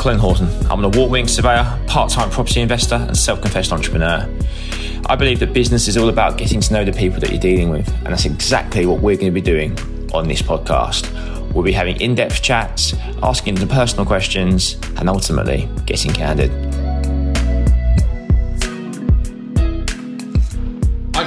Colin Horton. I'm an award winning surveyor, part time property investor, and self confessed entrepreneur. I believe that business is all about getting to know the people that you're dealing with, and that's exactly what we're going to be doing on this podcast. We'll be having in depth chats, asking the personal questions, and ultimately getting candid.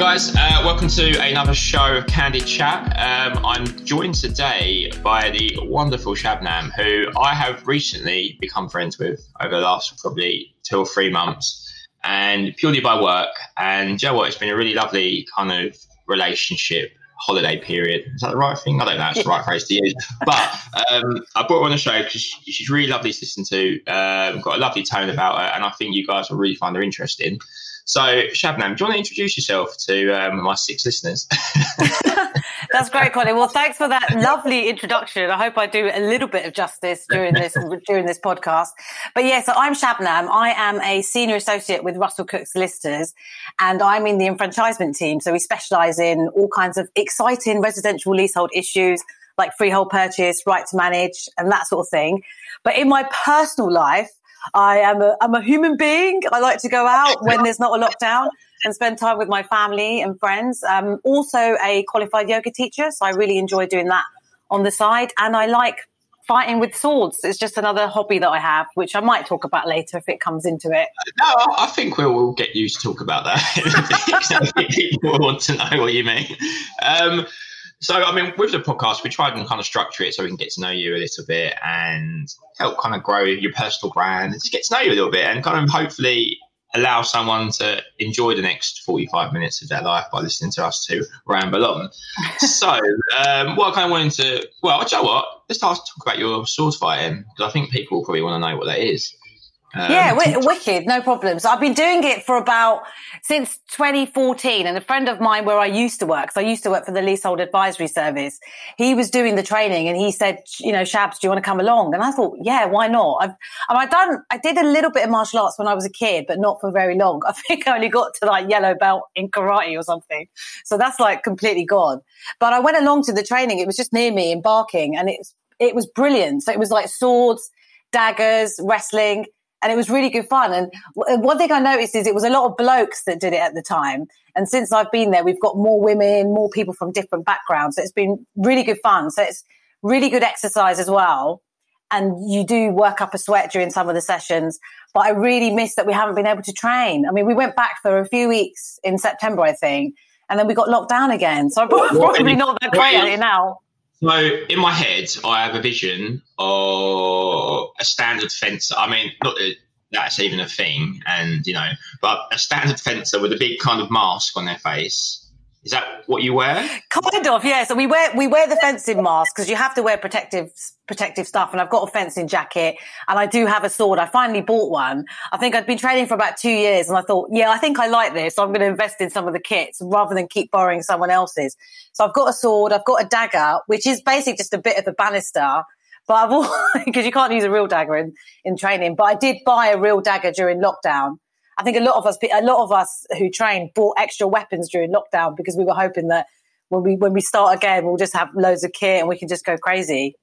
Guys, uh, welcome to another show of Candid Chat. Um, I'm joined today by the wonderful Shabnam, who I have recently become friends with over the last probably two or three months, and purely by work. And you know what? It's been a really lovely kind of relationship holiday period. Is that the right thing? I don't know. It's the right phrase to use. But um, I brought her on the show because she's really lovely to listen to. Um, got a lovely tone about her, and I think you guys will really find her interesting. So, Shabnam, do you want to introduce yourself to um, my six listeners? That's great, Colin. Well, thanks for that lovely introduction. I hope I do a little bit of justice during this during this podcast. But yeah, so I'm Shabnam. I am a senior associate with Russell-Cooke Solicitors, and I'm in the enfranchisement team. So we specialise in all kinds of exciting residential leasehold issues like freehold purchase, right to manage, and that sort of thing. But in my personal life, I am a, I'm a human being. I like to go out when there's not a lockdown and spend time with my family and friends. I'm also a qualified yoga teacher, so I really enjoy doing that on the side. And I like fighting with swords. It's just another hobby that I have, which I might talk about later if it comes into it. No, I think we'll, we'll get you to talk about that. People want to know what you mean. Um, so, I mean, with the podcast, we tried and kind of structure it so we can get to know you a little bit and help kind of grow your personal brand and just get to know you a little bit and kind of hopefully allow someone to enjoy the next 45 minutes of their life by listening to us to ramble on. so, um, what I kind of wanted to, well, you know what? Let's talk about your sword fighting because I think people probably want to know what that is. Um, yeah, w- wicked, no problems. I've been doing it for about since 2014, and a friend of mine where I used to work, so I used to work for the Leasehold Advisory Service. He was doing the training, and he said, "You know, Shabs, do you want to come along?" And I thought, "Yeah, why not?" I've, I've done, I did a little bit of martial arts when I was a kid, but not for very long. I think I only got to like yellow belt in karate or something, so that's like completely gone. But I went along to the training. It was just near me in Barking, and it's it was brilliant. So it was like swords, daggers, wrestling and it was really good fun. And uh, one thing I noticed is it was a lot of blokes that did it at the time. And since I've been there, we've got more women, more people from different backgrounds. So it's been really good fun. So it's really good exercise as well. And you do work up a sweat during some of the sessions. But I really miss that we haven't been able to train. I mean, we went back for a few weeks in September, I think, and then we got locked down again. So I'm probably not that great at it now. So in my head, I have a vision of a standard fencer. I mean, not that that's even a thing, and you know, but a standard fencer with a big kind of mask on their face is that what you wear? Kind of, yeah. So we wear we wear the fencing mask because you have to wear protective protective stuff. And I've got a fencing jacket, and I do have a sword. I finally bought one. I think I'd been training for about two years, and I thought, yeah, I think I like this. So I'm going to invest in some of the kits rather than keep borrowing someone else's. So I've got a sword. I've got a dagger, which is basically just a bit of a banister. But I've because you can't use a real dagger in in training. But I did buy a real dagger during lockdown I think a lot of us, a lot of us who train bought extra weapons during lockdown because we were hoping that when we when we start again, we'll just have loads of kit and we can just go crazy.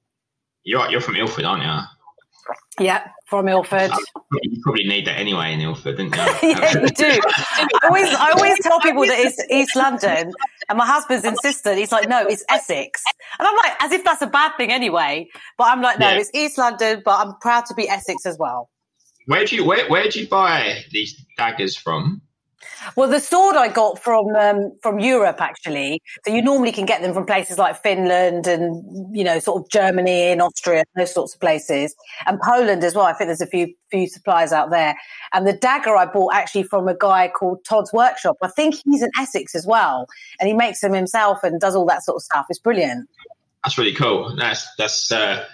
You're you're from Ilford, aren't you? Yeah, from Ilford. You probably need that anyway in Ilford, didn't you? yeah, you do. I always, I always tell people that it's East London, and my husband's insistent. He's like, no, it's Essex, and I'm like, as if that's a bad thing anyway. But I'm like, no, yeah. it's East London, but I'm proud to be Essex as well. Where do you where where do you buy these daggers from? Well, the sword I got from um, from Europe actually. So you normally can get them from places like Finland and you know sort of Germany and Austria, those sorts of places, and Poland as well. I think there's a few few suppliers out there. And the dagger I bought actually from a guy called Todd's Workshop. I think he's in Essex as well, and he makes them himself and does all that sort of stuff. It's brilliant. That's really cool. That's that's uh,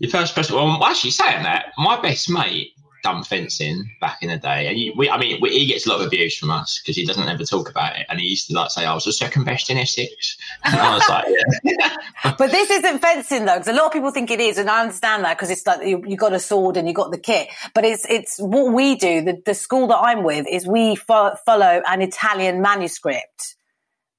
your first person. Well, actually saying that, my best mate done fencing back in the day, and you, we, I mean, we, he gets a lot of abuse from us because he doesn't ever talk about it, and he used to like say, "I was the second best in Essex," and I was like, "Yeah." but this isn't fencing though, because a lot of people think it is, and I understand that because it's like you, you got a sword and you got the kit, but it's it's what we do. The, the school that I'm with is we fo- follow an Italian manuscript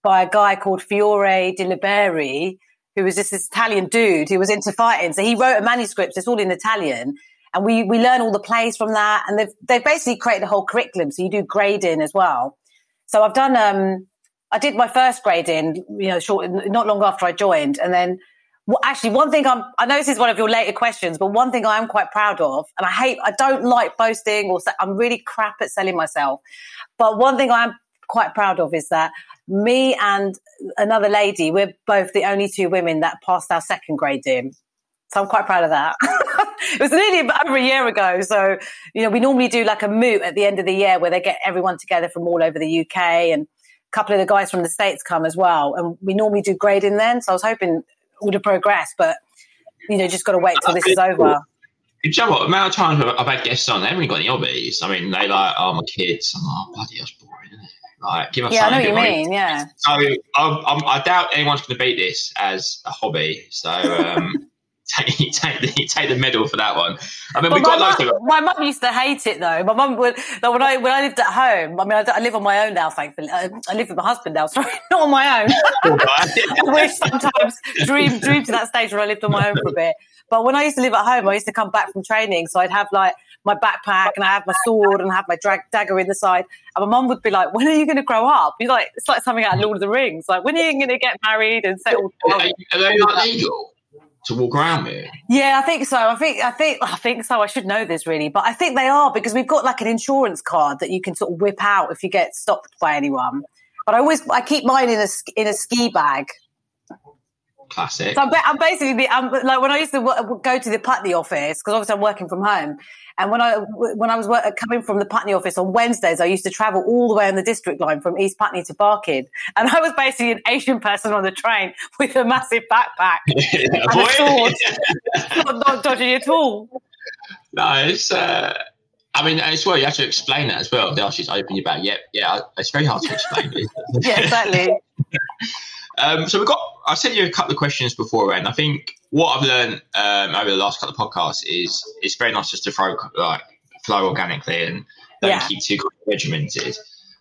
by a guy called Fiore di Liberi, who was just this Italian dude who was into fighting. So he wrote a manuscript. It's all in Italian and we we learn all the plays from that. And they've they've basically created a whole curriculum, so you do grading as well. So I've done um I did my first grading, you know, short not long after I joined, and then well, actually, one thing I'm, I know this is one of your later questions, but one thing I am quite proud of, and I hate, I don't like boasting or I'm really crap at selling myself. But one thing I'm quite proud of is that me and another lady, we're both the only two women that passed our second grading. So I'm quite proud of that. it was nearly over a year ago. So, you know, we normally do like a moot at the end of the year where they get everyone together from all over the UK and a couple of the guys from the States come as well. And we normally do grading then. So I was hoping would have progressed, but you know, just got to wait till this is over. You know what? The amount of times I've had guests on, they haven't got any hobbies. I mean, they like, oh, my kids. I'm like, oh, bloody, that's boring, isn't it? Like, give us yeah, I know what you mean. Yeah. So I'm, I'm, i doubt anyone's going to beat this as a hobby. So um, take, take, the, take the medal for that one. I mean, we got my mum, my mum used to hate it though. My mum would like, when I when I lived at home. I mean, I, I live on my own now. Thankfully, I, I, live with my husband now. Sorry, not on my own. I wish sometimes dream dream to that stage where I lived on my own for a bit. But when I used to live at home, I used to come back from training, so I'd have like my backpack and I have my sword and I have my drag, dagger in the side. And my mum would be like, "When are you going to grow up?" You're like, it's like something out of Lord of the Rings. Like, when are you going to get married and settle? Are they not legal? To walk around with? Yeah, I think so. I think I think I think so. I should know this really, but I think they are because we've got like an insurance card that you can sort of whip out if you get stopped by anyone. But I always I keep mine in a in a ski bag. Classic. So I'm, I'm basically I'm, like when I used to go to the Putney office because obviously I'm working from home. And when I when I was coming from the Putney office on Wednesdays, I used to travel all the way on the district line from East Putney to Barking, and I was basically an Asian person on the train with a massive backpack and a sword. not, not dodgy at all. No, it's. Uh... I mean, as well, you have to explain that as well. They ask you to open your bag. Yep, yeah, it's very hard to explain. yeah, exactly. Um, so we've got. I sent you a couple of questions before, and I think what I've learned um, over the last couple of podcasts is it's very nice just to throw like flow organically and don't yeah. keep too regimented.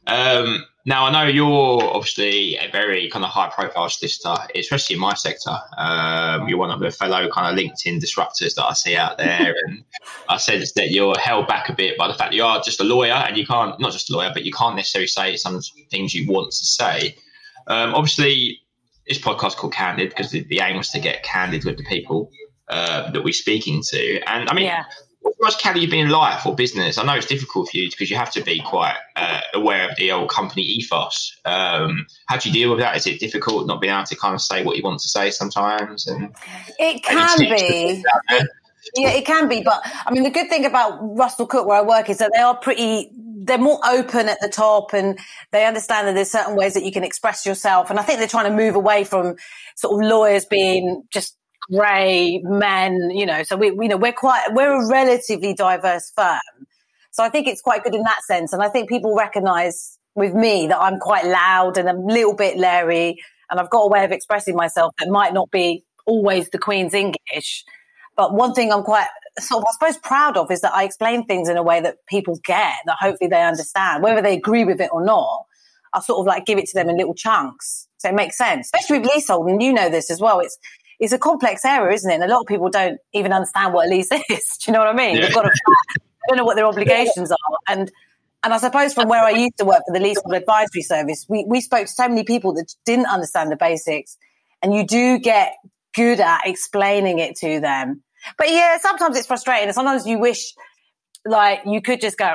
Um, now I know you're obviously a very kind of high profile solicitor, especially in my sector. Um, you're one of the fellow kind of LinkedIn disruptors that I see out there, and I sense that you're held back a bit by the fact that you are just a lawyer and you can't not just a lawyer, but you can't necessarily say some things you want to say. Um, obviously, this podcast called Candid because the, the, aim was to get candid with the people uh, that we're speaking to. And I mean, yeah. what much can you be in life or business? I know it's difficult for you because you have to be quite uh, aware of the old company ethos. Um, how do you deal with that? Is it difficult not being able to kind of say what you want to say sometimes? And it can be. Yeah, it can be. But I mean, the good thing about Russell-Cooke, where I work, is that they are pretty they're more open at the top and they understand that there's certain ways that you can express yourself. And I think they're trying to move away from sort of lawyers being just grey men, you know. So we, you know, we're quite, we're a relatively diverse firm. So I think it's quite good in that sense. And I think people recognize with me that I'm quite loud and a little bit leery and I've got a way of expressing myself that might not be always the Queen's English. But one thing I'm quite sort of, I suppose, proud of is that I explain things in a way that people get, that hopefully they understand, whether they agree with it or not. I sort of like give it to them in little chunks. So it makes sense, especially with leasehold. And you know this as well. It's, it's a complex area, isn't it? And a lot of people don't even understand what a lease is. Do you know what I mean? Yeah. They've got to, they don't know what their obligations are. And, and I suppose from where I used to work for the leasehold advisory service, we, we spoke to so many people that didn't understand the basics. And you do get good at explaining it to them but yeah, sometimes it's frustrating. And sometimes you wish like you could just go,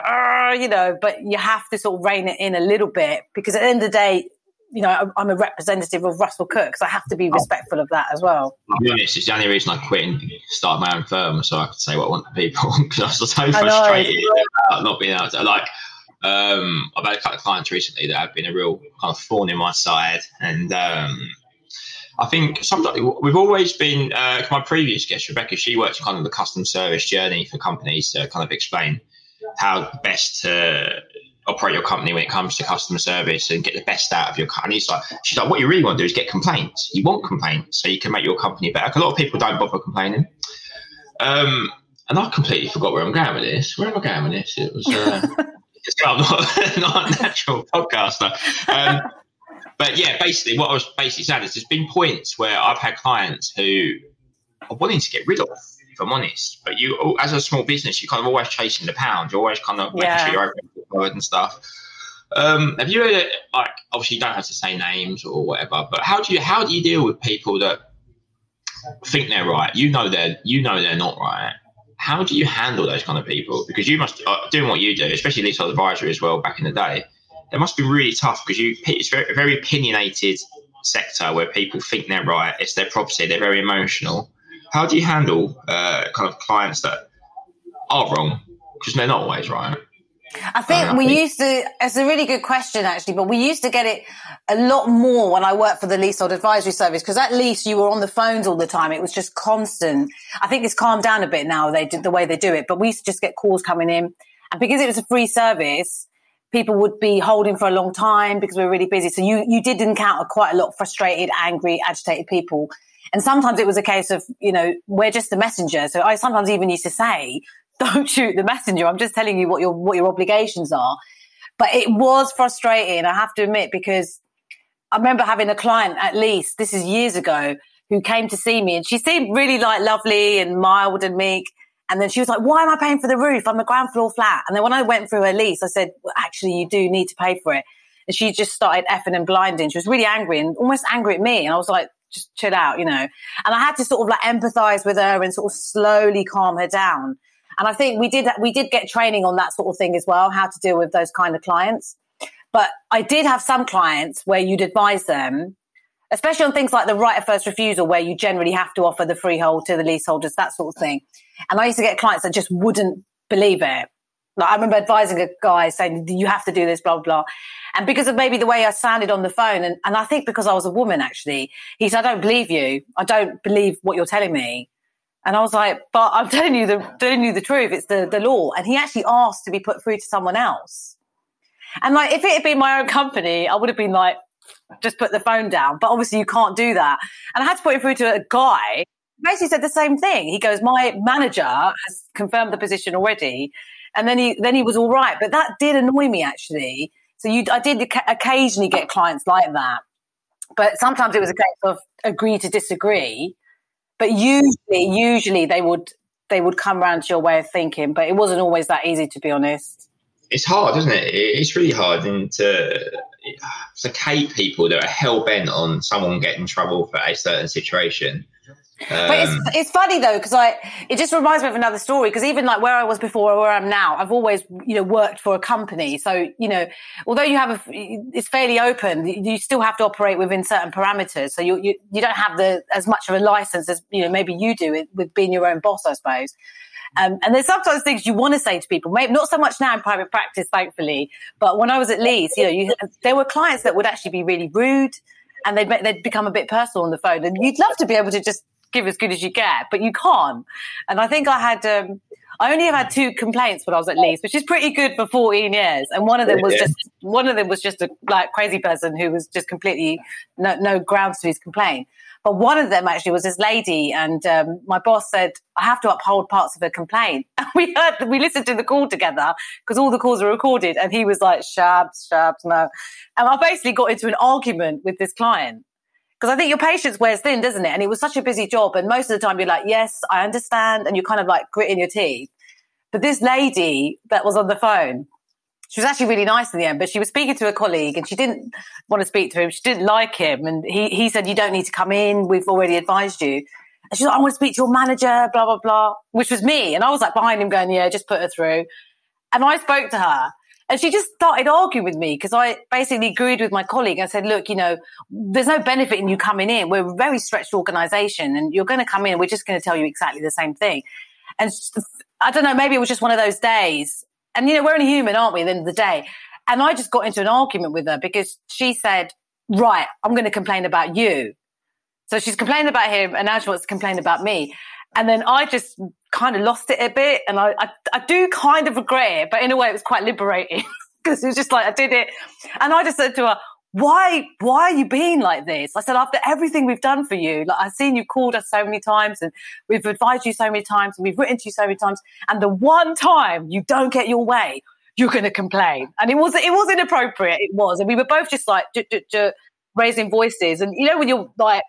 you know, but you have to sort of rein it in a little bit because at the end of the day, you know, I'm a representative of Russell-Cooke, so I have to be respectful of that as well. I'll be honest, it's the only reason I quit and started my own firm so I could say what I want to people because I was so frustrated about not being able to, like, um, I've had a couple of clients recently that have been a real kind of thorn in my side and, um, I think sometimes we've always been, uh, my previous guest, Rebecca, she works kind of the custom service journey for companies to kind of explain how best to operate your company when it comes to customer service and get the best out of your company. It's like, she's like, what you really want to do is get complaints. You want complaints so you can make your company better. A lot of people don't bother complaining. Um, and I completely forgot where I'm going with this. Where am I going with this? It was, uh, I'm not, not a natural podcaster. Um, but yeah, basically, what I was basically saying is there's been points where I've had clients who are wanting to get rid of if I'm honest. But you, as a small business, you're kind of always chasing the pound. You're always kind of making Yeah. sure you're open and stuff. Um, have you ever, like, obviously you don't have to say names or whatever, but how do you how do you deal with people that think they're right? You know they're you know they're not right. How do you handle those kind of people? Because you must uh, doing what you do, especially leasehold advisory as well. Back in the day, it must be really tough because you it's very, a very opinionated sector where people think they're right. It's their property. They're very emotional. How do you handle uh, kind of clients that are wrong because they're not always right? I think Uh, I we think- used to, it's a really good question actually, but we used to get it a lot more when I worked for the leasehold advisory service because at least you were on the phones all the time. It was just constant. I think it's calmed down a bit now, they did the way they do it, but we used to just get calls coming in. And because it was a free service, people would be holding for a long time because we were really busy. So you, you did encounter quite a lot of frustrated, angry, agitated people. And sometimes it was a case of, you know, we're just the messenger. So I sometimes even used to say, don't shoot the messenger. I'm just telling you what your, what your obligations are. But it was frustrating, I have to admit, because I remember having a client at least, this is years ago, who came to see me and she seemed really like lovely and mild and meek. And then she was like, why am I paying for the roof? I'm a ground floor flat. And then when I went through her lease, I said, well, actually, you do need to pay for it. And she just started effing and blinding. She was really angry and almost angry at me. And I was like, just chill out, you know. And I had to sort of like empathize with her and sort of slowly calm her down. And I think we did we did get training on that sort of thing as well, how to deal with those kind of clients. But I did have some clients where you'd advise them, especially on things like the right of first refusal, where you generally have to offer the freehold to the leaseholders, that sort of thing. And I used to get clients that just wouldn't believe it. Like I remember advising a guy saying, you have to do this, blah, blah. And because of maybe the way I sounded on the phone, and, and I think because I was a woman actually, he said, I don't believe you. I don't believe what you're telling me. And I was like, but I'm telling you the telling you the truth. It's the, the law. And he actually asked to be put through to someone else. And like, if it had been my own company, I would have been like, just put the phone down. But obviously, you can't do that. And I had to put him through to a guy. Basically, said the same thing. He goes, "My manager has confirmed the position already," and then he then he was all right. But that did annoy me actually. So you, I did occasionally get clients like that, but sometimes it was a case of agree to disagree. But usually, usually they would they would come around to your way of thinking. But it wasn't always that easy, to be honest. It's hard, isn't it? It's really hard and to placate people that are hell bent on someone getting in trouble for a certain situation. But Um, it's, it's funny though because I it just reminds me of another story because even like where I was before or where I'm now I've always you know worked for a company. So you know although you have a it's fairly open you still have to operate within certain parameters. So you you, you don't have the as much of a license as you know maybe you do it with being your own boss I suppose um, and there's sometimes things you want to say to people, maybe not so much now in private practice, thankfully, but when I was at LEASE, you know, you, there were clients that would actually be really rude and they'd, they'd become a bit personal on the phone and you'd love to be able to just give as good as you get, but you can't. And I think I had, um, I only have had two complaints when I was at LEASE, which is pretty good for 14 years. And one of them was just, one of them was just a like crazy person who was just completely no, no grounds to his complaint. But one of them actually was this lady, and um, my boss said, I have to uphold parts of her complaint. And we heard, we listened to the call together because all the calls were recorded, and he was like, shabs, shabs, no. And I basically got into an argument with this client. Because I think your patience wears thin, doesn't it? And it was such a busy job. And most of the time you're like, yes, I understand. And you're kind of like gritting your teeth. But this lady that was on the phone, she was actually really nice in the end, but she was speaking to a colleague and she didn't want to speak to him. She didn't like him. And he, he said, you don't need to come in. We've already advised you. And she's like, I want to speak to your manager, blah, blah, blah, which was me. And I was like behind him going, yeah, just put her through. And I spoke to her and she just started arguing with me because I basically agreed with my colleague. I said, look, you know, there's no benefit in you coming in. We're a very stretched organization and you're going to come in. We're just going to tell you exactly the same thing. And I don't know, maybe it was just one of those days. And, you know, we're only human, aren't we, at the end of the day? And I just got into an argument with her because she said, right, I'm going to complain about you. So she's complaining about him and now she wants to complain about me. And then I just kind of lost it a bit. And I, I, I do kind of regret it, but in a way it was quite liberating because it was just like, I did it. And I just said to her, why, why are you being like this? I said, after everything we've done for you, like I've seen you called us so many times and we've advised you so many times and we've written to you so many times. And the one time you don't get your way, you're going to complain. And it was, it was inappropriate. It was. And we were both just like, raising voices. And you know, when you're like,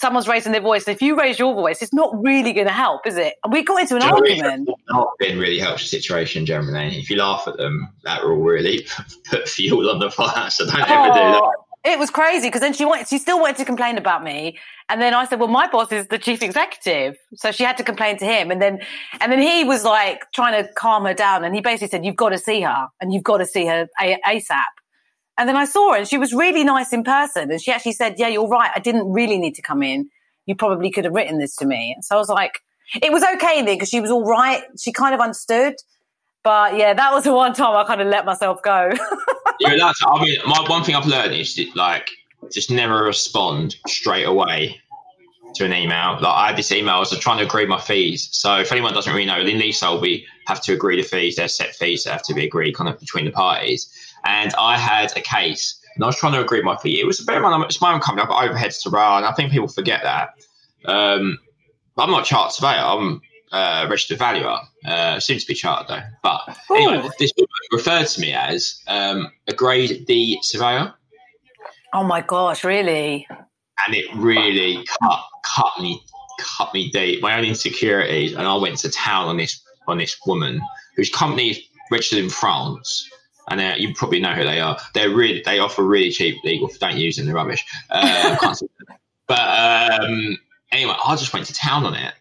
someone's raising their voice. and If you raise your voice, it's not really going to help, is it? We got into an argument. Laughing really helps the situation generally. If you laugh at them, that will really put fuel on the fire. So don't oh, ever do that. Oh, it was crazy because then she wanted, she still wanted to complain about me, and then I said, "Well, my boss is the chief executive," so she had to complain to him, and then and then he was like trying to calm her down, and he basically said, "You've got to see her, and you've got to see her ASAP." And then I saw her, and she was really nice in person, and she actually said, "Yeah, you're right. I didn't really need to come in. You probably could have written this to me." So I was like, "It was okay then because she was all right. She kind of understood." But yeah, that was the one time I kind of let myself go. yeah, that's. I mean, my one thing I've learned is like just never respond straight away to an email. Like I had this email, I was trying to agree my fees. So if anyone doesn't really know, in leasehold we have to agree the fees. There's set fees that have to be agreed kind of between the parties. And I had a case and I was trying to agree my fee. It was a bit of it's my own company. I've got overheads to run. I think people forget that. Um, I'm not a chart surveyor. I'm uh, registered valuer, uh, soon to be chartered though. But anyway, this referred to me as um, a grade D surveyor. Oh my gosh, really? And it really cut cut me cut me deep. My own insecurities, and I went to town on this on this woman whose company is registered in France. And uh, you probably know who they are. They're really they offer really cheap legal. Don't use them; they're rubbish. Uh, but um, anyway, I just went to town on it,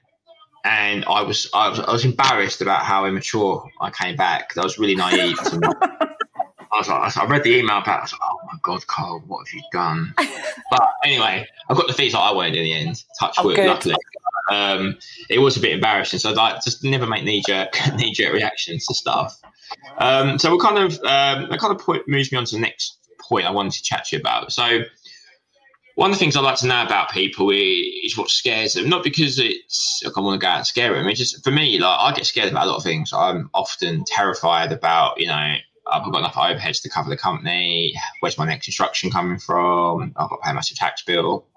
and I was, I was I was embarrassed about how immature I came back. I was really naive. To, I was like, I read the email back. I was like, oh my god, Carl, what have you done? but anyway, I got the fees that I wanted in the end. Touch oh, wood, luckily. Um, it was a bit embarrassing, so like just never make knee jerk knee jerk reactions to stuff. Um, so we kind of um, that kind of point moves me on to the next point I wanted to chat to you about. So one of the things I like to know about people is, what scares them. Not because it's like I want to go out and scare them. It's just for me, like I get scared about a lot of things. I'm often terrified about, you know, I've got enough overheads to cover the company. Where's my next instruction coming from? I've got to pay a massive tax bill.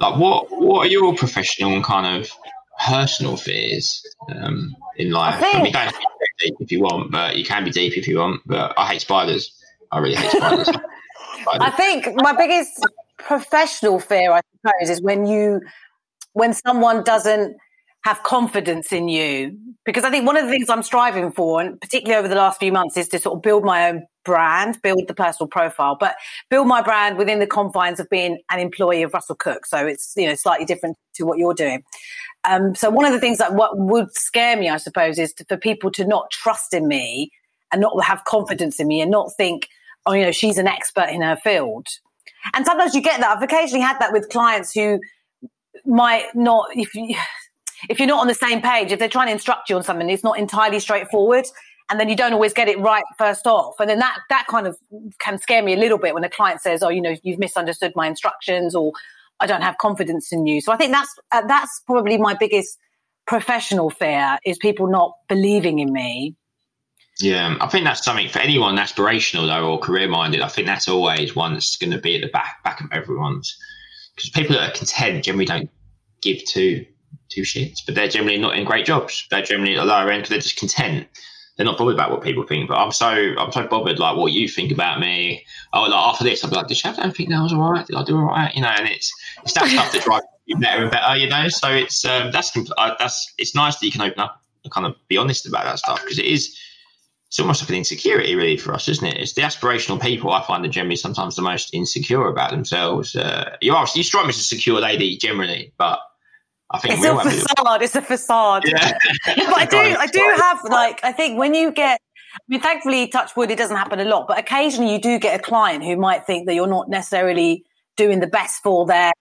Like, what what are your professional kind of personal fears um, in life? I. I mean, go deep if you want, but you can be deep if you want. But I hate spiders. I really hate spiders. spiders. I think my biggest professional fear, I suppose, is when you when someone doesn't have confidence in you. Because I think one of the things I'm striving for, and particularly over the last few months, is to sort of build my own brand, build the personal profile, but build my brand within the confines of being an employee of Russell-Cooke. So it's you know slightly different to what you're doing. Um, so one of the things that what would scare me, I suppose, is to, for people to not trust in me and not have confidence in me and not think, oh, you know, she's an expert in her field. And sometimes you get that. I've occasionally had that with clients who might not, if you, if you're not on the same page, if they're trying to instruct you on something, it's not entirely straightforward. And then you don't always get it right first off. And then that, that kind of can scare me a little bit when a client says, oh, you know, you've misunderstood my instructions or I don't have confidence in you. So I think that's, uh, that's probably my biggest professional fear is people not believing in me yeah, I think that's something for anyone aspirational though or career minded. I think that's always one that's going to be at the back back of everyone's because people that are content generally don't give two two shits, but they're generally not in great jobs. They're generally at the lower end because they're just content. They're not bothered about what people think. But I'm so I'm so bothered like what you think about me. Oh, like after this, I'll be like, did I don't think that was all right? Did I do all right? You know, and it's it's that stuff that drives you better and better. You know, so it's um, that's uh, that's it's nice that you can open up and kind of be honest about that stuff because it is it's almost like an insecurity really for us, isn't it? It's the aspirational people I find are generally sometimes the most insecure about themselves. Uh, you are you strike me as a secure lady generally, but I think it's a facade. It's a facade. Yeah. but I do, I do have like I think when you get. I mean, thankfully, touch wood, it doesn't happen a lot, but occasionally you do get a client who might think that you're not necessarily doing the best for their,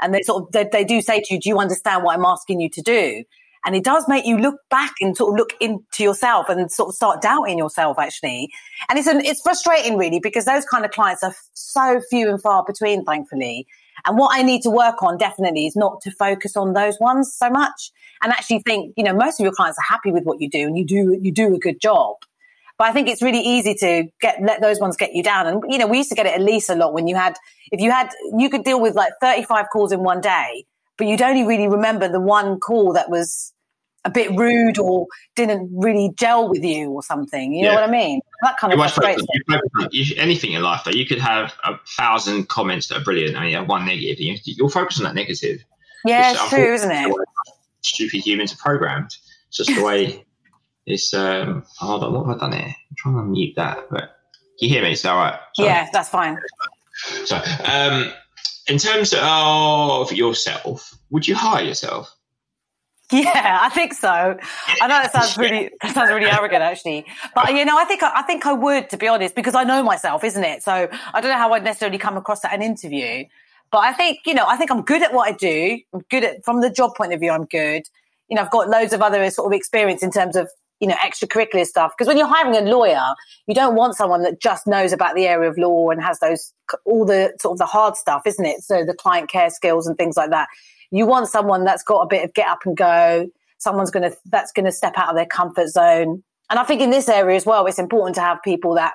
and they sort of they, they do say to you, "Do you understand what I'm asking you to do?" And it does make you look back and sort of look into yourself and sort of start doubting yourself actually. And it's, an, it's frustrating really because those kind of clients are so few and far between, thankfully. And what I need to work on definitely is not to focus on those ones so much and actually think, you know, most of your clients are happy with what you do and you do, you do a good job. But I think it's really easy to get, let those ones get you down. And, you know, we used to get it at least a lot when you had, if you had, you could deal with like 35 calls in one day, but you'd only really remember the one call that was a bit rude or didn't really gel with you or something. You yeah. know what I mean? That kind of frustrates anything in life, though, you could have a thousand comments that are brilliant and you have one negative. You, you'll focus on that negative. Yeah, it's, it's true, isn't it? Stupid humans are programmed. It's just the way it's. Um, hold on, what have I done here? I'm trying to mute that, but you hear me? That all right? Sorry. Yeah, that's fine. So, um, in terms of yourself, would you hire yourself? Yeah, I think so. I know that sounds really that sounds really arrogant, actually, but you know, I think I think I would, to be honest, because I know myself, isn't it? So I don't know how I'd necessarily come across at an interview, but I think you know, I think I'm good at what I do. I'm good at from the job point of view. I'm good. You know, I've got loads of other sort of experience in terms of you know extracurricular stuff. Because when you're hiring a lawyer, you don't want someone that just knows about the area of law and has those all the sort of the hard stuff, isn't it? So the client care skills and things like that you want someone that's got a bit of get up and go, someone's going to, that's going to step out of their comfort zone. And I think in this area as well, it's important to have people that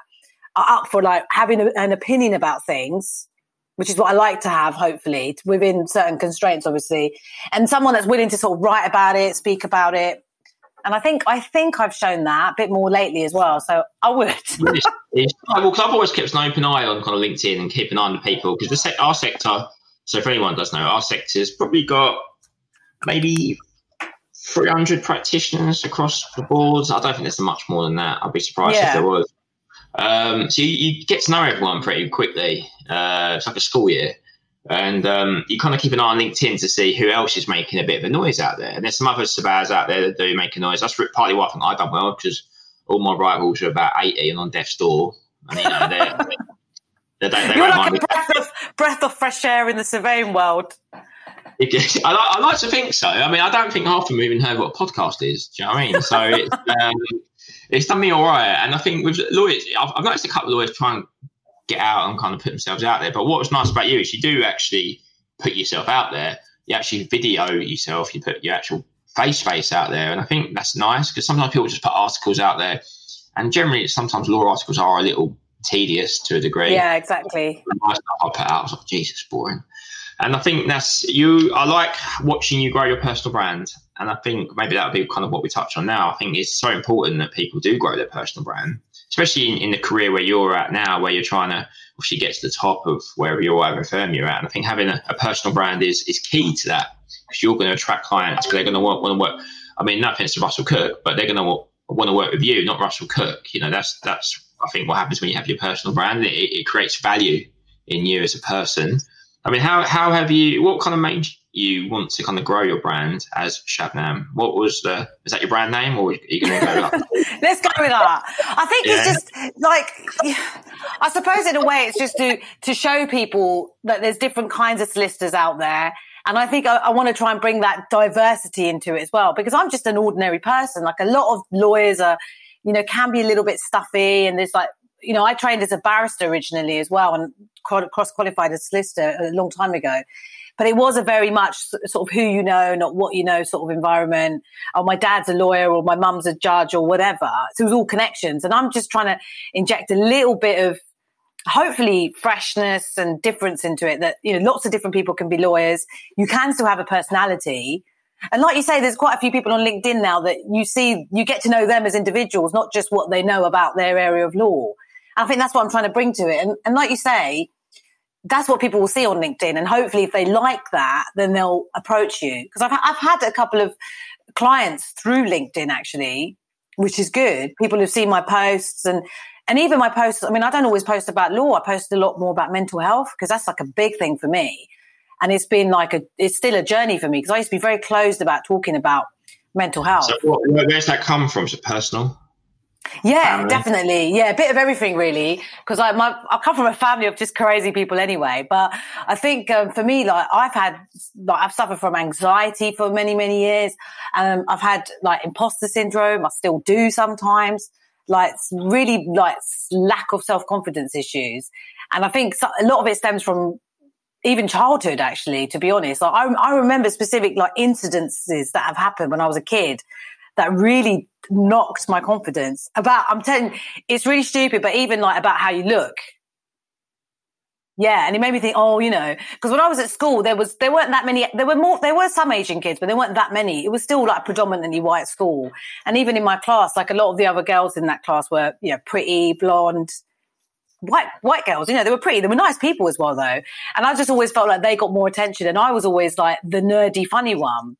are up for like having a, an opinion about things, which is what I like to have, hopefully, within certain constraints, obviously, and someone that's willing to sort of write about it, speak about it. And I think I think I've shown that a bit more lately as well. So I would. well, because I've always kept an open eye on kind of LinkedIn and keep an eye on the people because our sector so if anyone does know, our sector's probably got maybe 300 practitioners across the boards. I don't think there's much more than that. I'd be surprised yeah. if there was. Um, so you, you, get to know everyone pretty quickly. Uh, it's like a school year. And um, you kind of keep an eye on LinkedIn to see who else is making a bit of a noise out there. And there's some other Sabaz out there that do make a noise. That's partly why I think I've done well because all my rivals are about 80 and on death's door. And, you know, they're, they don't, they You're like a breath of, breath of fresh air in the surveying world. I, like, I like to think so. I mean, I don't think half of them even heard what a podcast is. Do you know what I mean? So it's, um, it's done me all right. And I think with lawyers, I've, I've, noticed a couple of lawyers try and get out and kind of put themselves out there. But what was nice about you is you do actually put yourself out there. You actually video yourself. You put your actual face face out there. And I think that's nice because sometimes people just put articles out there. And generally, sometimes law articles are a little tedious to a degree. Yeah, exactly. I put out, I was like, Jesus, boring. And I think that's you. I like watching you grow your personal brand, and I think maybe that would be kind of what we touch on now. I think it's so important that people do grow their personal brand, especially in, in the career where you're at now, where you're trying to obviously get to the top of wherever you're whatever firm you're at. And I think having a, a personal brand is is key to that because you're going to attract clients because they're going to want, want to work. I mean, no offense to Russell-Cooke, but they're going to want, want to work with you, not Russell-Cooke. You know, that's that's I think what happens when you have your personal brand, it, it creates value in you as a person. I mean, how how have you? What kind of made you want to kind of grow your brand as Shabnam? What was the? Is that your brand name, or are you going to go up? Let's go with that. I think yeah. it's just like, I suppose in a way, it's just to to show people that there's different kinds of solicitors out there. And I think I, I want to try and bring that diversity into it as well, because I'm just an ordinary person. Like a lot of lawyers are you know, can be a little bit stuffy. And there's like, you know, I trained as a barrister originally as well and cross qualified as solicitor a long time ago. But it was a very much sort of who you know, not what you know sort of environment. Oh, my dad's a lawyer or my mum's a judge or whatever. So it was all connections. And I'm just trying to inject a little bit of hopefully freshness and difference into it that, you know, lots of different people can be lawyers. You can still have a personality and like you say, there's quite a few people on LinkedIn now that you see, you get to know them as individuals, not just what they know about their area of law. And I think that's what I'm trying to bring to it. And, and like you say, that's what people will see on LinkedIn. And hopefully if they like that, then they'll approach you. Because I've, I've had a couple of clients through LinkedIn actually, which is good. People who've seen my posts and, and even my posts. I mean, I don't always post about law. I post a lot more about mental health because that's like a big thing for me. And it's been like a, it's still a journey for me because I used to be very closed about talking about mental health. So what, where's that come from? Is it personal? Yeah, family? definitely. Yeah, a bit of everything really. Because I, my, I come from a family of just crazy people anyway. But I think um, for me, like I've had, like I've suffered from anxiety for many, many years. Um, I've had like imposter syndrome. I still do sometimes. Like really, like lack of self confidence issues. And I think a lot of it stems from even childhood actually to be honest. Like, I, I remember specific like incidences that have happened when i was a kid that really knocked my confidence. About i'm telling it's really stupid but even like about how you look. Yeah and it made me think oh you know because when i was at school there was there weren't that many there were more there were some asian kids but there weren't that many. It was still like predominantly white school. And even in my class like a lot of the other girls in that class were you know pretty blonde white white girls. You know, they were pretty. They were nice people as well, though. And I just always felt like they got more attention, and I was always like the nerdy, funny one.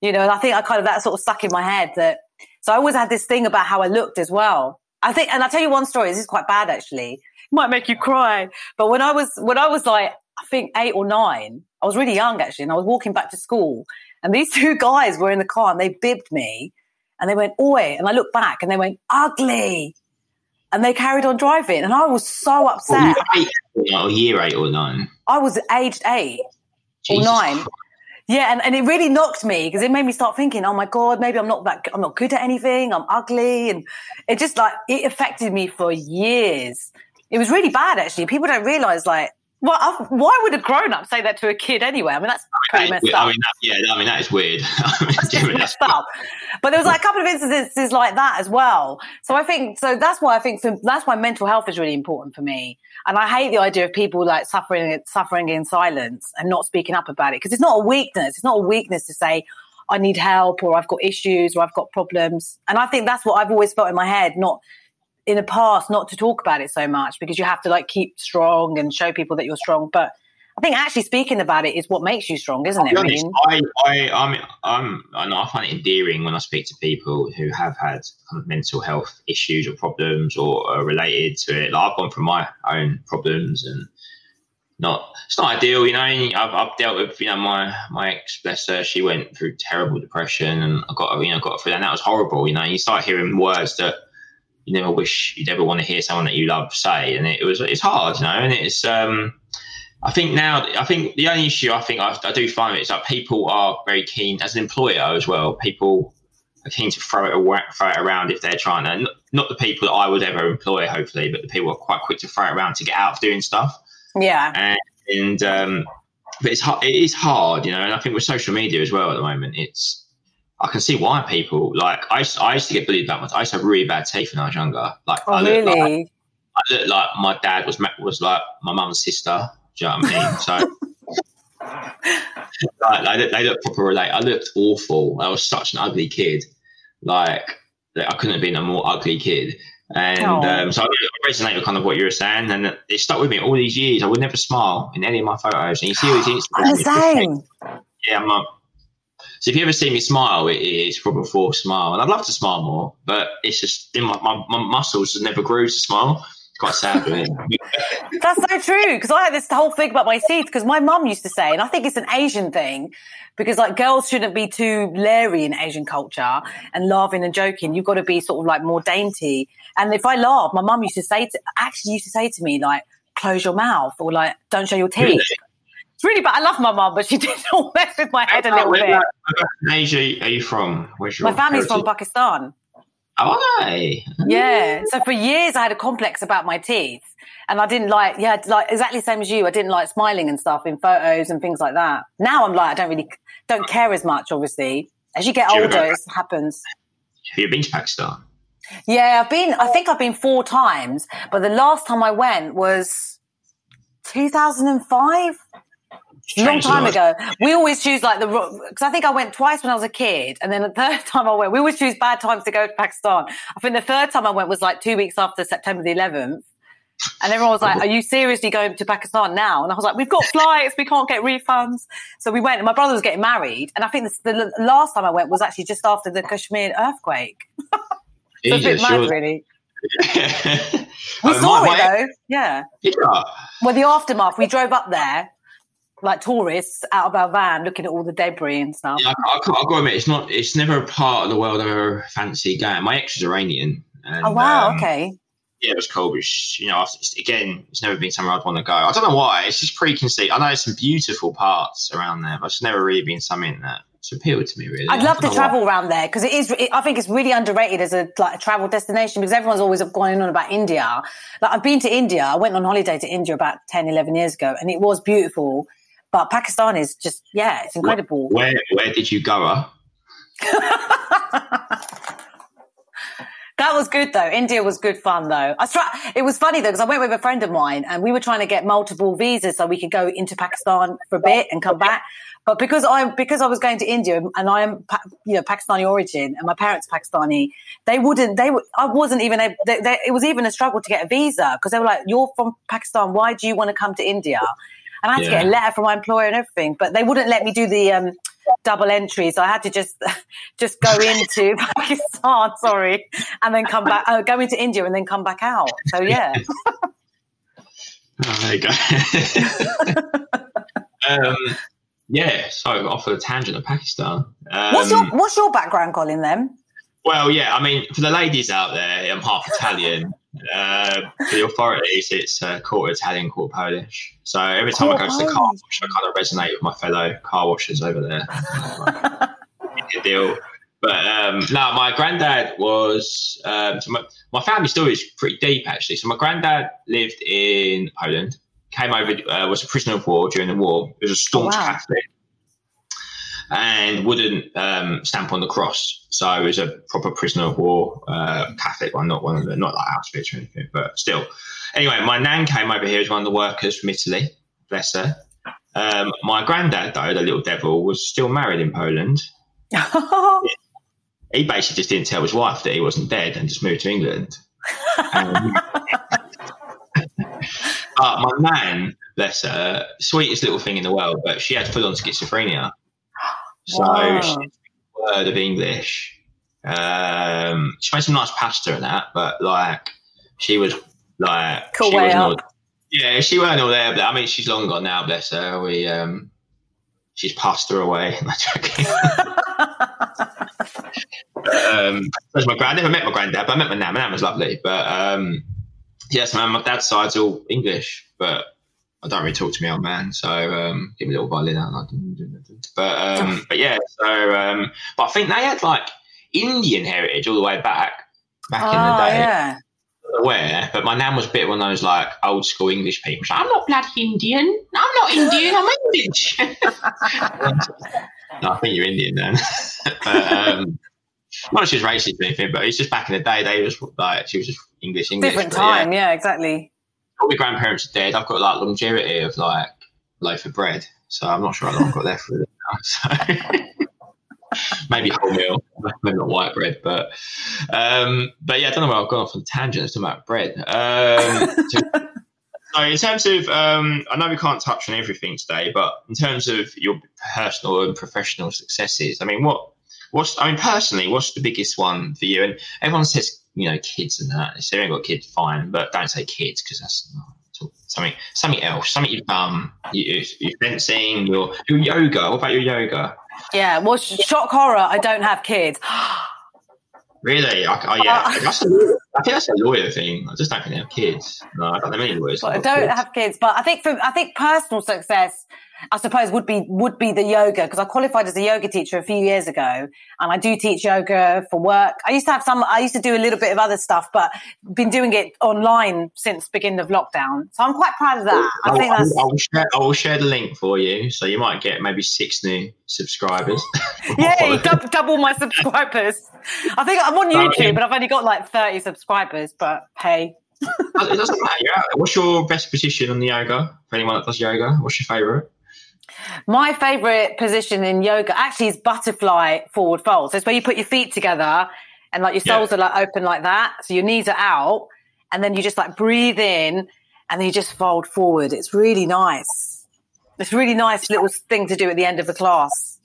You know, and I think I kind of that sort of stuck in my head that. So I always had this thing about how I looked as well. I think, and I'll tell you one story. This is quite bad, actually. It might make you cry. But when I was when I was like, I think eight or nine, I was really young actually, and I was walking back to school, and these two guys were in the car, and they bibbed me, and they went, "Oi!" And I looked back, and they went, "Ugly." And they carried on driving. And I was so upset. Well, year eight or nine? I was aged eight Jesus or nine. Christ. Yeah, and, and it really knocked me because it made me start thinking, oh my God, maybe I'm not that, I'm not good at anything. I'm ugly. And it just like, it affected me for years. It was really bad actually. People don't realize like well, I've, why would a grown up say that to a kid anyway? I mean, that's pretty messed up. I mean, that, yeah, I mean, that is weird. that's messed up. But there was like a couple of instances like that as well. So I think, so that's why I think, for, that's why mental health is really important for me. And I hate the idea of people like suffering, suffering in silence and not speaking up about it because it's not a weakness. It's not a weakness to say, I need help or I've got issues or I've got problems. And I think that's what I've always felt in my head, not in the past not to talk about it so much because you have to like keep strong and show people that you're strong. But I think actually speaking about it is what makes you strong, isn't it? Honest, I, I, I'm, I'm, I, know, I find it endearing when I speak to people who have had kind of mental health issues or problems or are related to it. Like I've gone from my own problems and not, it's not ideal, you know. I've, I've dealt with, you know, my my ex, bless her, she went through terrible depression and I got, you know, got through that. And that was horrible, you know. You start hearing words that you never wish you'd ever want to hear someone that you love say. And it, was it's hard, you know, and it's um I think now I think the only issue I think I, I do find is that people are very keen as an employer as well. People are keen to throw it throw it around if they're trying to not the people that I would ever employ, hopefully, but the people are quite quick to throw it around to get out of doing stuff. Yeah, and, and um, but it's hard, it is hard, you know. And I think with social media as well at the moment, it's I can see why people like I used, I used to get bullied about my I used to have really bad teeth when I was younger. Like oh, I looked really? like I looked like my dad was was like my mum's sister. Do you know what I mean? So like they, they look proper relate. I looked awful. I was such an ugly kid. Like I couldn't have been a more ugly kid. And um, so I resonate with kind of what you were saying, and it stuck with me all these years. I would never smile in any of my photos, and you see all these Instagram. the same. Yeah, I'm a, so if you ever see me smile, it is from a forced smile, and I'd love to smile more, but it's just in my, my, my muscles just never grew to smile. It's quite sad, That's so true because I had this whole thing about my teeth because my mum used to say, and I think it's an Asian thing because like girls shouldn't be too leery in Asian culture and laughing and joking. You've got to be sort of like more dainty. And if I laugh, my mum used to say to actually used to say to me like, "Close your mouth" or like, "Don't show your teeth." Really? Really bad. I love my mum, but she did all mess with my head a little bit. Where Asia are you from? Where's your my family's heritage? from Pakistan. Oh, okay. Yeah. Oh. So for years I had a complex about my teeth. And I didn't like, yeah, like exactly the same as you. I didn't like smiling and stuff in photos and things like that. Now I'm like, I don't really, don't care as much, obviously. As you get older, it happens. Have you been to Pakistan? Yeah, I've been, I think I've been four times, but the last time I went was 2005 long time ago. We always choose like the because I think I went twice when I was a kid, and then the third time I went, we always choose bad times to go to Pakistan. I think the third time I went was like two weeks after September the 11th. And everyone was like, Are you seriously going to Pakistan now? And I was like, We've got flights, we can't get refunds. So we went, and my brother was getting married. And I think the, the last time I went was actually just after the Kashmir earthquake. so it's a bit mad, really. we um, saw my, it though, yeah. yeah. Well, the aftermath, we drove up there like tourists out of our van looking at all the debris and stuff. Yeah, I, I, I've got to admit, it's not. It's never a part of the world I ever fancy going. My ex is Iranian. And, oh wow! Um, okay. Yeah, it was cool, but you know, again, it's never been somewhere I'd want to go. I don't know why. It's just preconceived. I know there's some beautiful parts around there, but it's never really been something that appealed to me really. I'd love to travel why. around there because it is. It, I think it's really underrated as a like a travel destination because everyone's always going on about India. Like I've been to India. I went on holiday to India about 10, 11 years ago, and it was beautiful. But Pakistan is just, yeah, it's incredible. Where where did you go? That was good though. India was good fun though. I try, it was funny though because I went with a friend of mine and we were trying to get multiple visas so we could go into Pakistan for a bit and come back. But because I because I was going to India and I am you know Pakistani origin and my parents are Pakistani, they wouldn't. They I wasn't even. Able, they, they, it was even a struggle to get a visa because they were like, "You're from Pakistan. Why do you want to come to India?" And I had yeah. to get a letter from my employer and everything, but they wouldn't let me do the um, double entry, so I had to just just go into Pakistan, sorry, and then come back, uh, go into India and then come back out. So yeah. Oh, there you go. um, yeah, so off of a tangent of Pakistan. Um, what's your What's your background, Colin? Then. Well, yeah, I mean, for the ladies out there, I'm half Italian. Uh, for the authorities, it's uh, quarter Italian, quarter Polish. So every time I go to the car wash, I kind of resonate with my fellow car washers over there. Deal. But um, no, my granddad was. Um, so my, my family story is pretty deep, actually. So my granddad lived in Poland came over, uh, was a prisoner of war during the war. He was a staunch oh, wow. Catholic and wouldn't um, stamp on the cross. So he was a proper prisoner of war uh, Catholic one, not one of the, not like Auschwitz or anything, but still. Anyway, my nan came over here as one of the workers from Italy, bless her. Um, my granddad, though, the little devil, was still married in Poland. he basically just didn't tell his wife that he wasn't dead and just moved to England. Um, but my nan, bless her, sweetest little thing in the world, but she had full on schizophrenia. So wow. word of English. Um, she made some nice pasta and that, but like she was like cool she wasn't all, yeah, she weren't all there. But I mean, she's long gone now. Bless her. We um, she's passed her away. um, my grand. I never met my granddad, but I met my nan. My nan was lovely, but um, yes, man, my dad's side's all English, but I don't really talk to me old man, so um, give me a little violin out. But um, but yeah, so um, but I think they had like Indian heritage all the way back back oh, in the oh, day. Yeah. Aware, but my nan was a bit one of those like old school English people. Like, I'm not bloody Indian. I'm not Indian. I'm English. no, I think you're Indian then. but, um, not she's racist or anything, but it's just back in the day. They was like she was just English, English. Different time, yeah. yeah. exactly. All my grandparents are dead. I've got like longevity of like loaf of bread, so I'm not sure how long I've got left with it now. So maybe wholemeal, maybe not white bread, but um, but yeah, I don't know where I've gone off on a tangent. It's about bread. Um, so in terms of, um, I know we can't touch on everything today, but in terms of your personal and professional successes, I mean, what What's I mean personally, what's the biggest one for you? And everyone says you know kids and that. If they haven't got kids, fine, but don't say kids because that's something something else. Something you've done. You, you're fencing. Your your yoga. What about your yoga? Yeah. Well, shock horror. I don't have kids. Really? I, oh, yeah. Uh, that's a, I think that's a lawyer thing. I just don't think they have kids. No, I don't have any lawyers. I don't kids. have kids, but I think for I think personal success I suppose would be would be the yoga because I qualified as a yoga teacher a few years ago, and I do teach yoga for work. I used to have some. I used to do a little bit of other stuff, but been doing it online since beginning of lockdown. So I'm quite proud of that. I, I think that's. I will, share, share the link for you, so you might get maybe six new subscribers. yeah, double, double my subscribers. I think I'm on YouTube, but I've only got like 30 subscribers. But hey. it doesn't matter. What's your best position on the yoga for anyone that does yoga? What's your favorite? My favorite position in yoga actually is butterfly forward fold. So it's where you put your feet together and like your soles yeah. are like open like that. So your knees are out and then you just like breathe in and then you just fold forward. It's really nice. It's a really nice little thing to do at the end of the class.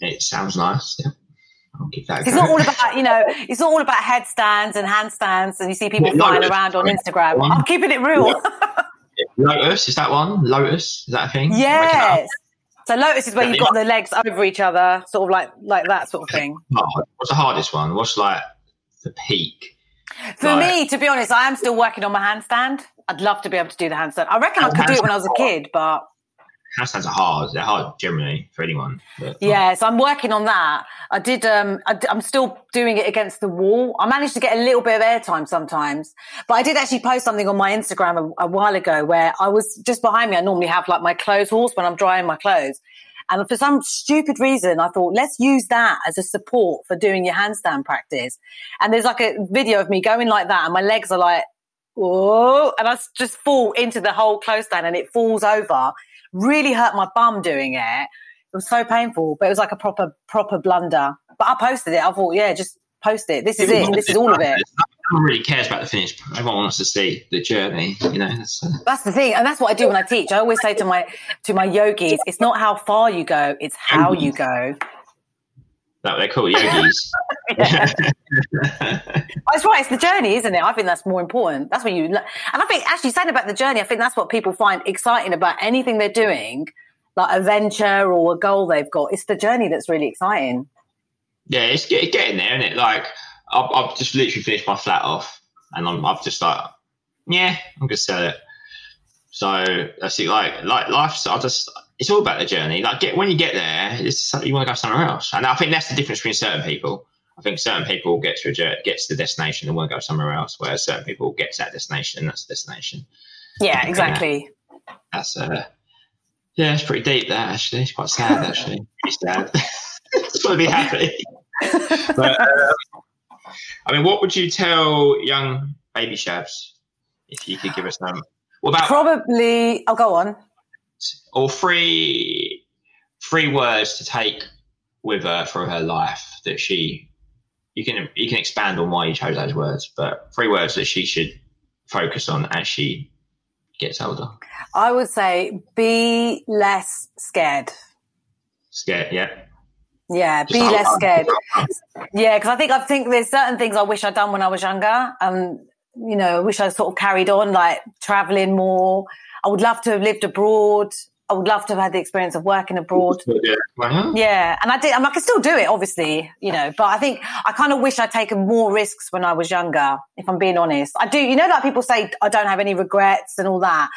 It sounds nice. Yeah. I'll give that It's not all about, you know, it's not all about headstands and handstands and you see people yeah, flying around on Instagram. I'm keeping it real. Lotus, is that one? Lotus, is that a thing? Yes. So lotus is where you've got the legs over each other, sort of like like that sort of thing. What's the hardest one? What's like the peak? For like, me, to be honest, I am still working on my handstand. I'd love to be able to do the handstand. I reckon I could do it when I was a kid, but handstands are hard. They're hard generally for anyone. But, yeah, so I'm working on that. I did. Um, I, am still doing it against the wall. I managed to get a little bit of airtime sometimes, but I did actually post something on my Instagram a, a while ago where I was just behind me. I normally have like my clothes horse when I'm drying my clothes. And for some stupid reason, I thought, let's use that as a support for doing your handstand practice. And there's like a video of me going like that, and my legs are like, whoa, and I just fall into the whole close down and it falls over. Really hurt my bum doing it. It was so painful, but it was like a proper, proper blunder. But I posted it. I thought, yeah, just post it. This is it. This is all of it. No one really cares about the finish. Everyone wants to see the journey. You know, that's, uh... that's the thing, and that's what I do when I teach. I always say to my to my yogis, it's not how far you go, it's how you go. That they call yogis. that's right. It's the journey, isn't it? I think that's more important. That's what you. And I think actually saying about the journey, I think that's what people find exciting about anything they're doing, like a venture or a goal they've got. It's the journey that's really exciting. Yeah, it's getting there, isn't it? Like I've, I've just literally finished my flat off, and I'm, I've just like, yeah, I'm gonna sell it. So that's it. Like, like life's. I just. It's all about the journey. Like, get when you get there, it's you want to go somewhere else, and I think that's the difference between certain people. I think certain people get to a get to the destination and want to go somewhere else, whereas certain people get to that destination and that's the destination. Yeah, exactly. that's uh, yeah, it's pretty deep. That actually, it's quite sad. Actually, pretty sad. it's got to be happy. but, um, I mean, what would you tell young baby shabs if you could give us some? What about probably? I'll oh, go on. Or three three words to take with her for her life that she you can you can expand on why you chose those words, but three words that she should focus on as she gets older. I would say be less scared. Scared, yeah. Yeah, be less scared. Yeah, because I think I think there's certain things I wish I'd done when I was younger. Um, you know, I wish I sort of carried on, like traveling more. I would love to have lived abroad. I would love to have had the experience of working abroad. Yeah, yeah. and I did. I, mean, I can still do it, obviously, you know. But I think I kind of wish I'd taken more risks when I was younger. If I'm being honest, I do. You know, like people say, I don't have any regrets and all that.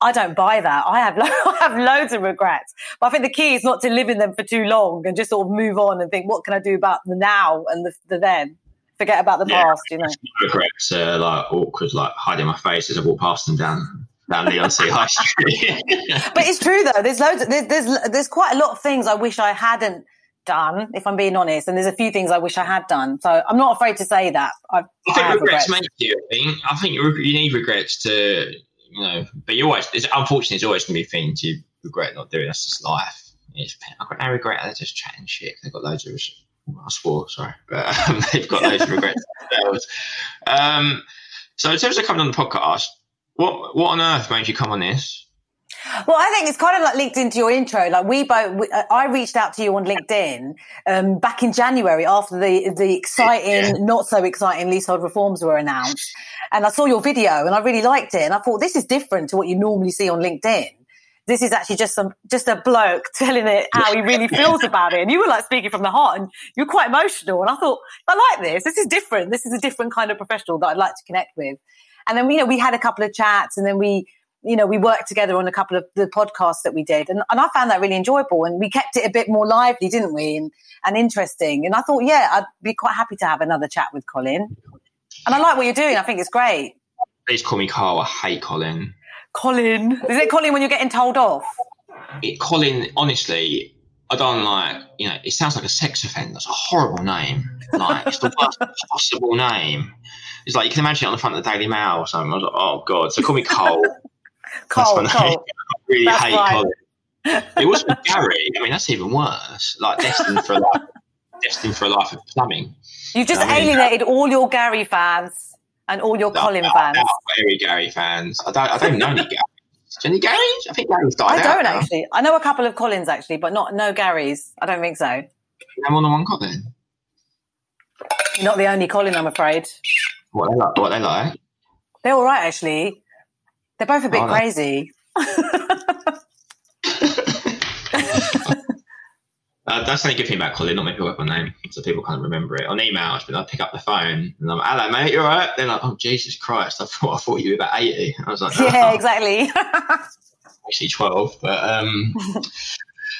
I don't buy that. I have, lo- I have loads of regrets. But I think the key is not to live in them for too long and just sort of move on and think, what can I do about the now and the, the then? Forget about the yeah, past, you know. Regrets uh, like awkward, like hiding my face as I walk past them down down Leigh-on-Sea High Street. but it's true though. There's loads. Of, there's, there's there's quite a lot of things I wish I hadn't done, if I'm being honest. And there's a few things I wish I had done. So I'm not afraid to say that. I've, I think I regrets, regrets make you. I think I think you need regrets to you know, but you always, it's, unfortunately, it's always going to be things you regret not doing. That's just life. It's, I've got no regret. They're just chatting shit. They've got loads of, I swore, sorry, but um, they've got loads of regrets. Um, so in terms of coming on the podcast, what what on earth made you come on this? Well, I think it's kind of like linked into your intro. Like we both, we, uh, I reached out to you on LinkedIn um, back in January after the the exciting, yeah. not so exciting leasehold reforms were announced, and I saw your video and I really liked it, and I thought this is different to what you normally see on LinkedIn. This is actually just some just a bloke telling it how he really feels about it, and you were like speaking from the heart, and you're quite emotional, and I thought I like this. This is different. This is a different kind of professional that I'd like to connect with. And then you know we had a couple of chats, and then we you know, we worked together on a couple of the podcasts that we did. And, and I found that really enjoyable. And we kept it a bit more lively, didn't we? And, and interesting. And I thought, yeah, I'd be quite happy to have another chat with Colin. And I like what you're doing. I think it's great. Please call me Carl. I hate Colin. Colin. Is it Colin when you're getting told off? It, Colin, honestly, I don't like, you know, it sounds like a sex offender. It's a horrible name. Like, it's the worst possible name. It's like you can imagine it on the front of the Daily Mail or something. I was like, oh, God. So call me Cole. Cole, Cole. I really that's hate right. Colin. It was with Gary. I mean, that's even worse. Like destined for a life, destined for a life of plumbing. You've just I mean, alienated all your Gary fans and all your no, Colin no, fans. Very Gary fans. I don't. I don't know any Gary. Any Garys? I think Gary's died I don't actually. I know a couple of Colins actually, but not no Garys. I don't think so. I'm on the one Colin. You're not the only Colin, I'm afraid. What they like? What they like? They're all right, actually. They're both a bit oh, crazy. Uh, that's the only good thing about Colin, not make people up my name, so people can't remember it. On email, I I pick up the phone and I'm like, hello, mate, you're all right? They're like, oh, Jesus Christ, I thought, I thought you were about 80. I was like, oh. yeah, exactly. actually 12, but, um,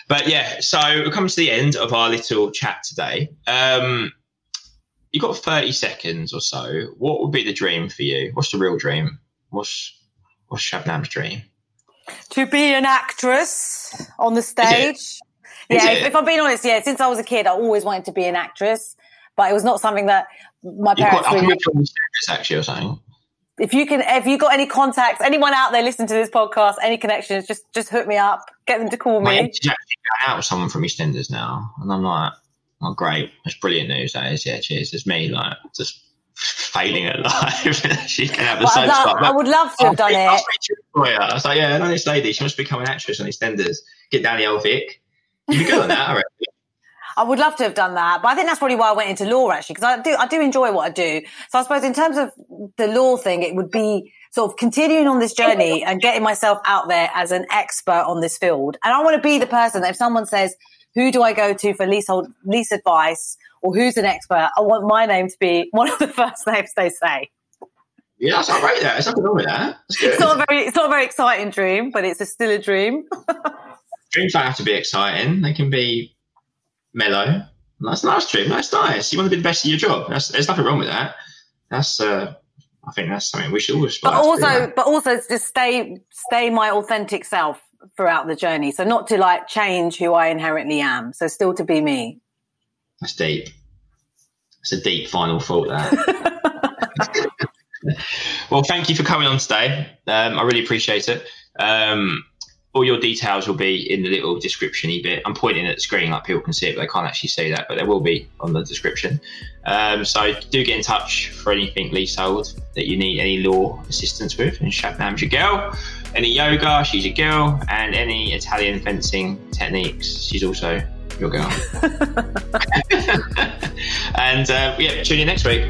but yeah, so we're coming to the end of our little chat today. Um, you got 30 seconds or so. What would be the dream for you? What's the real dream? What's What's Shabnam's dream? To be an actress on the stage. yeah, if, if, I'm being honest, yeah, since I was a kid, I always wanted to be an actress, but it was not something that my parents got, really. actually, or something. If you can, if you got any contacts, anyone out there listening to this podcast, any connections, just just hook me up, get them to call me. I'm out with someone from EastEnders now, and I'm like, oh great, that's brilliant news. That is, yeah, cheers. It's me, like just failing at life. she can have the well, love, I would love to have oh, done it. I was like, yeah, I know this lady. She must become an actress on EastEnders. Get down the old Vic. You'd be good on that, I reckon. I would love to have done that, but I think that's probably why I went into law actually, because I do I do enjoy what I do. So I suppose in terms of the law thing, it would be sort of continuing on this journey and getting myself out there as an expert on this field. And I want to be the person that if someone says, "Who do I go to for leasehold lease advice?" or "Who's an expert?" I want my name to be one of the first names they say. Yeah, that's not right. There, there's nothing wrong with that. It's not a very, it's not a very exciting dream, but it's a, still a dream. Dreams don't have to be exciting; they can be mellow. That's a nice dream. That's nice. You want to be the best at your job. That's, there's nothing wrong with that. That's, uh, I think that's something we should always. But also, but also, just stay, stay my authentic self throughout the journey. So not to like change who I inherently am. So still to be me. That's deep. It's a deep final thought. That. well, thank you for coming on today. Um, I really appreciate it. Um, all your details will be in the little description bit. I'm pointing at the screen like people can see it, but they can't actually see that, but there will be on the description. Um, so do get in touch for anything leasehold that you need any law assistance with. And Shabnam's your girl. Any yoga, she's your girl. And any Italian fencing techniques, she's also your girl. and uh, yeah, tune in next week.